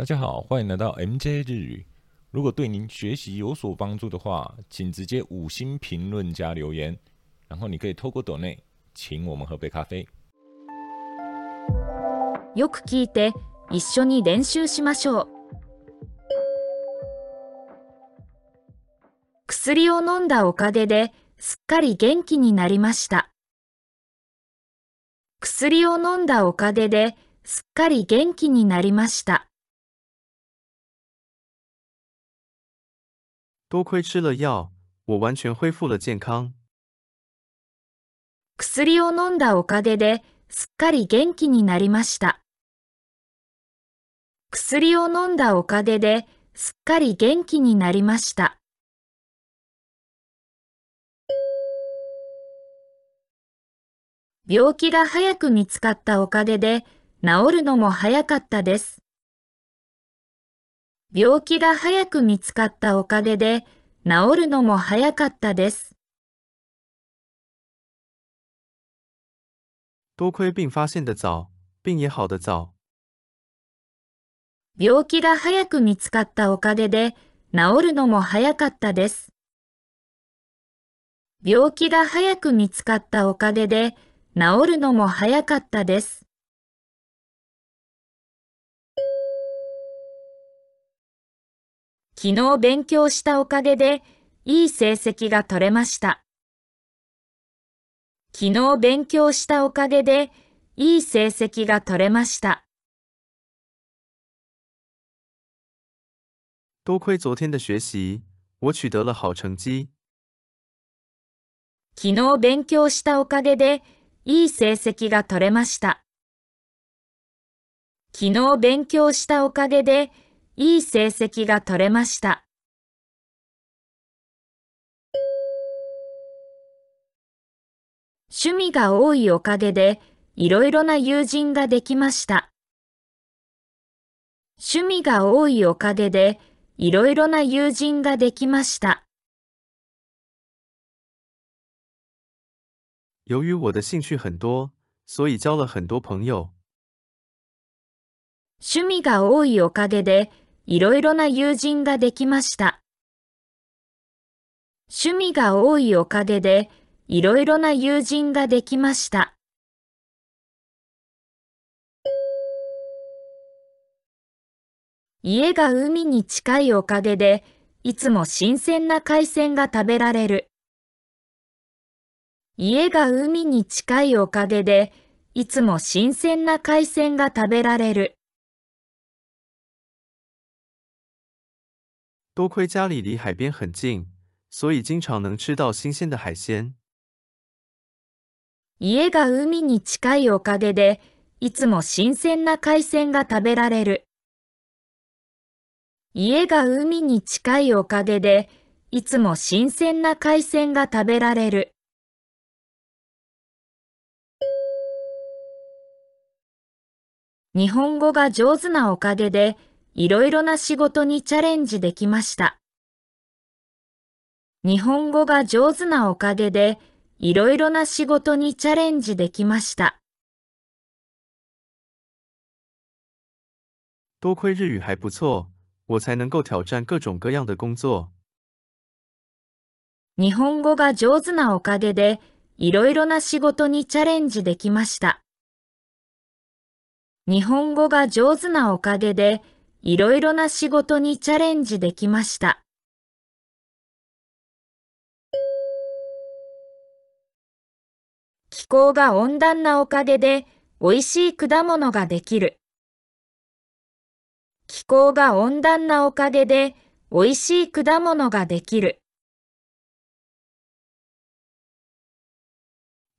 大家好，欢迎来到 MJ 日语。如果对您学习有所帮助的话，请直接五星评论加留言，然后你可以透过抖内请我们喝杯咖啡。よく聞いて一緒に練習しましょう薬を飲んだおかげですっかり元気になりました薬を飲んだおかげですっかり元気になりました多亏吃了药，我完全恢复了健康。薬を飲んだおかげですっかり元気になりました。薬を飲んだおかげですっかり元気になりました。病気が早く見つかったおかげで治るのも早かったです。病気が早く見つかったおかげで治るのも早かったです。多亏病发现的早，病也好得早。病気が早く見つかったおかげで治るのも早かったです。病気が早く見つかったおかげで治るのも早かったです。昨日勉強したおかげでいい成績が取れました。昨日勉強したおかげでいい成績が取れました。多亏昨天的学习，我取得了好成绩。昨日勉強したおかげでいい成績が取れました。昨日勉強したおかげでいい成績が取れました。趣味が多いおかげでいろいろな友人ができました。趣味が多いおかげでいろいろな友人ができました。由于我的兴趣很多，所以交了很多朋友。趣味が多いおかげでいろいろな友人ができました。趣味が多いおかげでいろいろな友人ができました。家が海に近いおかげでいつも新鮮な海鮮が食べられる。家が海に近いおかげでいつも新鮮な海鮮が食べられる。多亏家里离海边很近，所以经常能吃到新鲜的海鲜。家が海に近いおかげでいつも新鮮な海鮮が食べられる。家が海に近いおかげでいつも新鮮な海鮮が食べられる。日本語が上手なおかげでいろいろな仕事にチャレンジできました。日本語が上手なおかげでいろいろな仕事にチャレンジできました。多亏日语还不错，我才能够挑战各种各样的工作。日本語が上手なおかげでいろいろな仕事にチャレンジできました。日本語が上手なおかげでいろいろな仕事にチャレンジできました。気候が温暖なおかげで美味しい果物ができる。気候が温暖なおかげで美味しい果物ができる。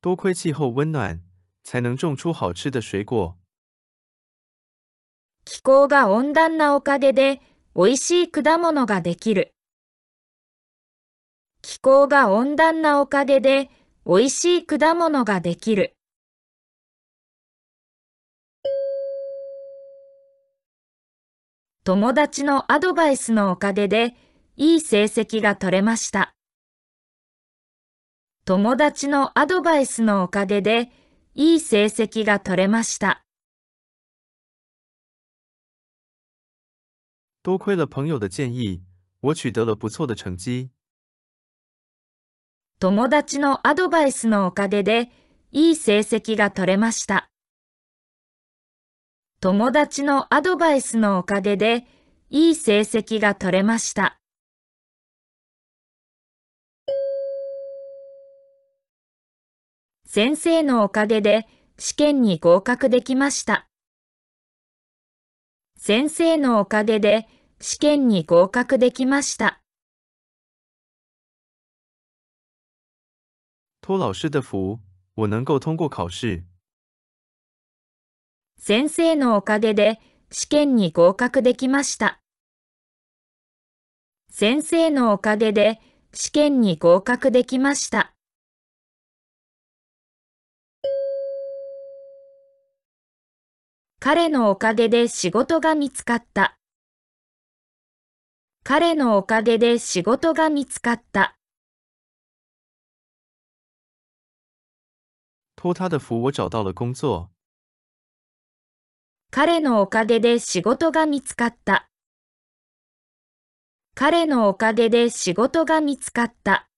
多亏气候温暖，才能种出好吃的水果。気候が温暖なおかげで美味しい果物ができる。気候が温暖なおかげで美味しい果物ができる。友達のアドバイスのおかげでいい成績が取れました。友達のアドバイスのおかげでいい成績が取れました。多亏了朋友的建议，我取得了不错的成绩。友達のアドバイスのおかげでいい成績が取れました。友達のアドバイスのおかげでいい成績が取れました。先生のおかげで試験に合格できました。先生のおかげで試験に合格できました。托老师的福，我能够通过考试。先生のおかげで試験に合格できました。先生のおかげで試験に合格できました。彼のおかげで仕事が見つかった。彼のおかげで仕事が見つかった。托他的福，我找到了工作。彼のおかげで仕事が見つかった。彼のおかげで仕事が見つかった。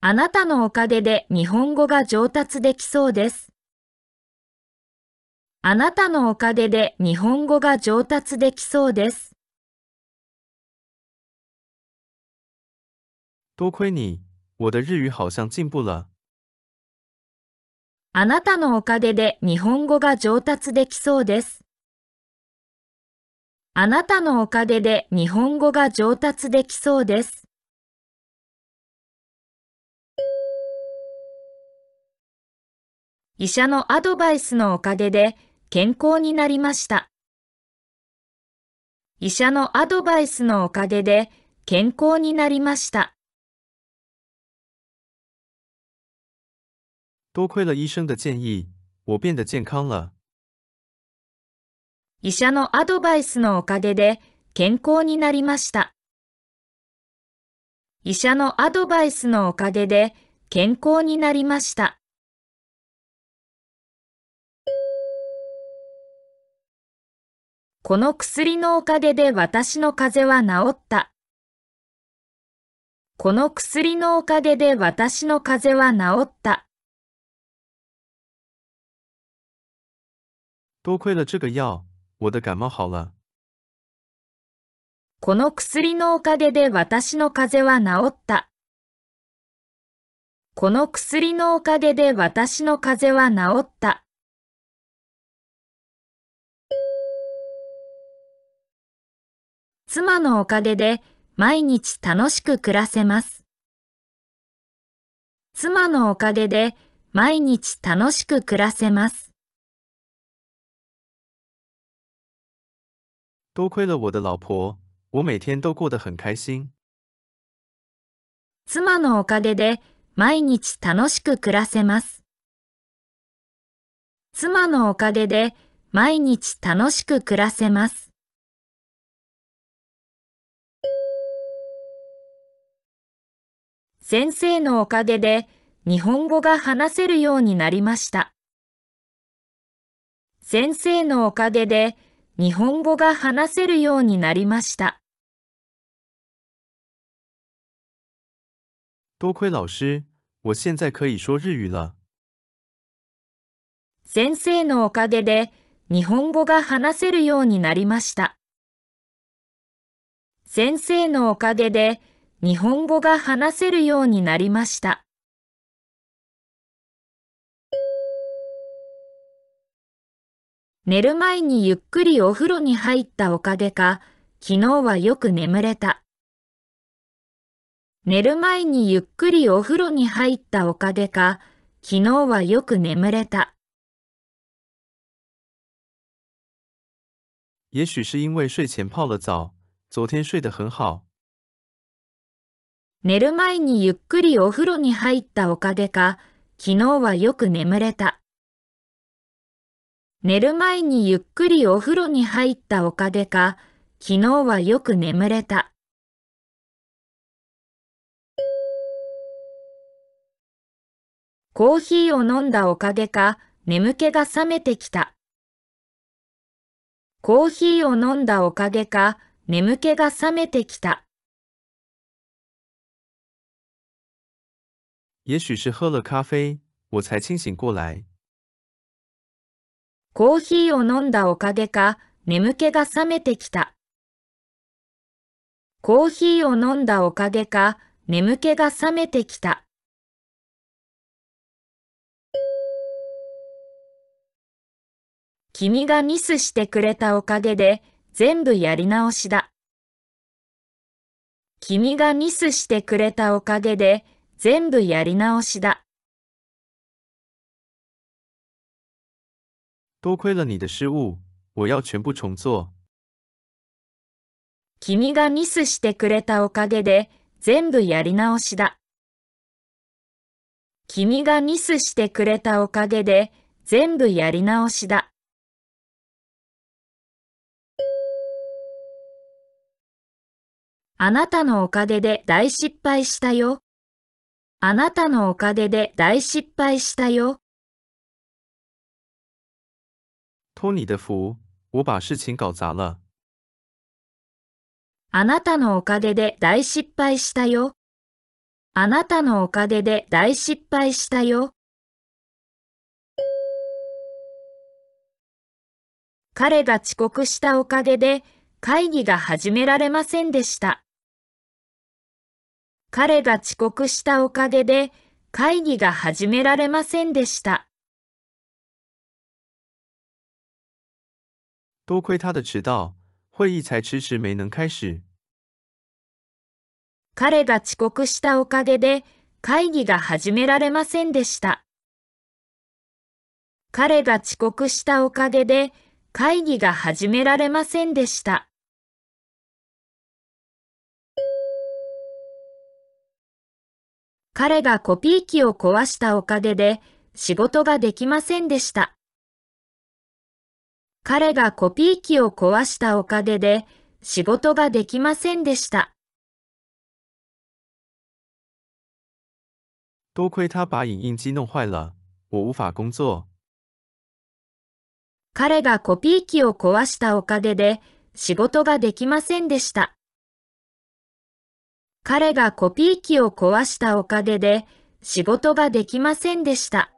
あなたのおかげで日本語が上達できそうです。あなたのおかげで日本語が上達できそうです。多亏你，我的日语好像进步了。あなたのおかげで日本語が上達できそうです。あなたのおかげで日本語が上達できそうです。医者のアドバイスのおかげで健康になりました。医者のアドバイスのおかげで健康になりました。多亏了医生的建议，我变得健康了。医者のアドバイスのおかげで健康になりました。医者のアドバイスのおかげで健康になりました。この薬のおかげで私の風邪は治った。この薬のおかげで私の風邪は治った。多亏了这个药，我的感冒好了。この薬のおかげで私の風邪は治った。この薬のおかげで私の風邪は治った。妻のおかげで毎日楽しく暮らせます。妻のおかげで毎日楽しく暮らせます。多亏了我的老婆，我每天都过得很开心。妻のおかげで毎日楽しく暮らせます。妻のおかげで毎日楽しく暮らせます。先生のおかげで日本語が話せるようになりました。先生のおかげで日本語が話せるようになりました。多亏老师，我现在可以说日语了。先生のおかげで日本語が話せるようになりました。先生のおかげで日本語が話せるようになりました。寝る前にゆっくりお風呂に入ったおかげか、昨日はよく眠れた。寝る前にゆっくりお風呂に入ったおかげか、昨日はよく眠れた。也许是因为睡前泡了澡，昨天睡得很好。寝る前にゆっくりお風呂に入ったおかげか、昨日はよく眠れた。寝る前にゆっくりお風呂に入ったおかげか、昨日はよく眠れた。コーヒーを飲んだおかげか、眠気が覚めてきた。コーヒーを飲んだおかげか、眠気が覚めてきた。也许是喝了咖啡，我才清醒过来。コーヒーを飲んだおかげか、眠気が覚めてきた。コーヒーを飲んだおかげか、眠気が覚めてきた。君がミスしてくれたおかげで全部やり直しだ。君がミスしてくれたおかげで全部やり直しだ。多亏了你的失误，我要全部重做。君がミスしてくれたおかげで全部やり直しだ。君がミスしてくれたおかげで全部やり直しだ。あなたのおかげで大失敗したよ。あなたのおかげで大失敗したよ。托你的福，我把事情搞砸了。あなたのおかげで大失敗したよ。あなたのおかげで大失敗したよ。彼が遅刻したおかげで会議が始められませんでした。彼が遅刻したおかげで会議が始められませんでした。多亏他的迟到，会议才迟迟没能开始。彼が遅刻したおかげで会議が始められませんでした。彼が遅刻したおかげで会議が始められませんでした。彼がコピー機を壊したおかげで仕事ができませんでした。彼がコピー機を壊したおかげで仕事ができませんでした。多亏他把影印机弄坏了，我无法工作。彼がコピー機を壊したおかげで仕事ができませんでした。彼がコピー機を壊したおかげで仕事ができませんでした。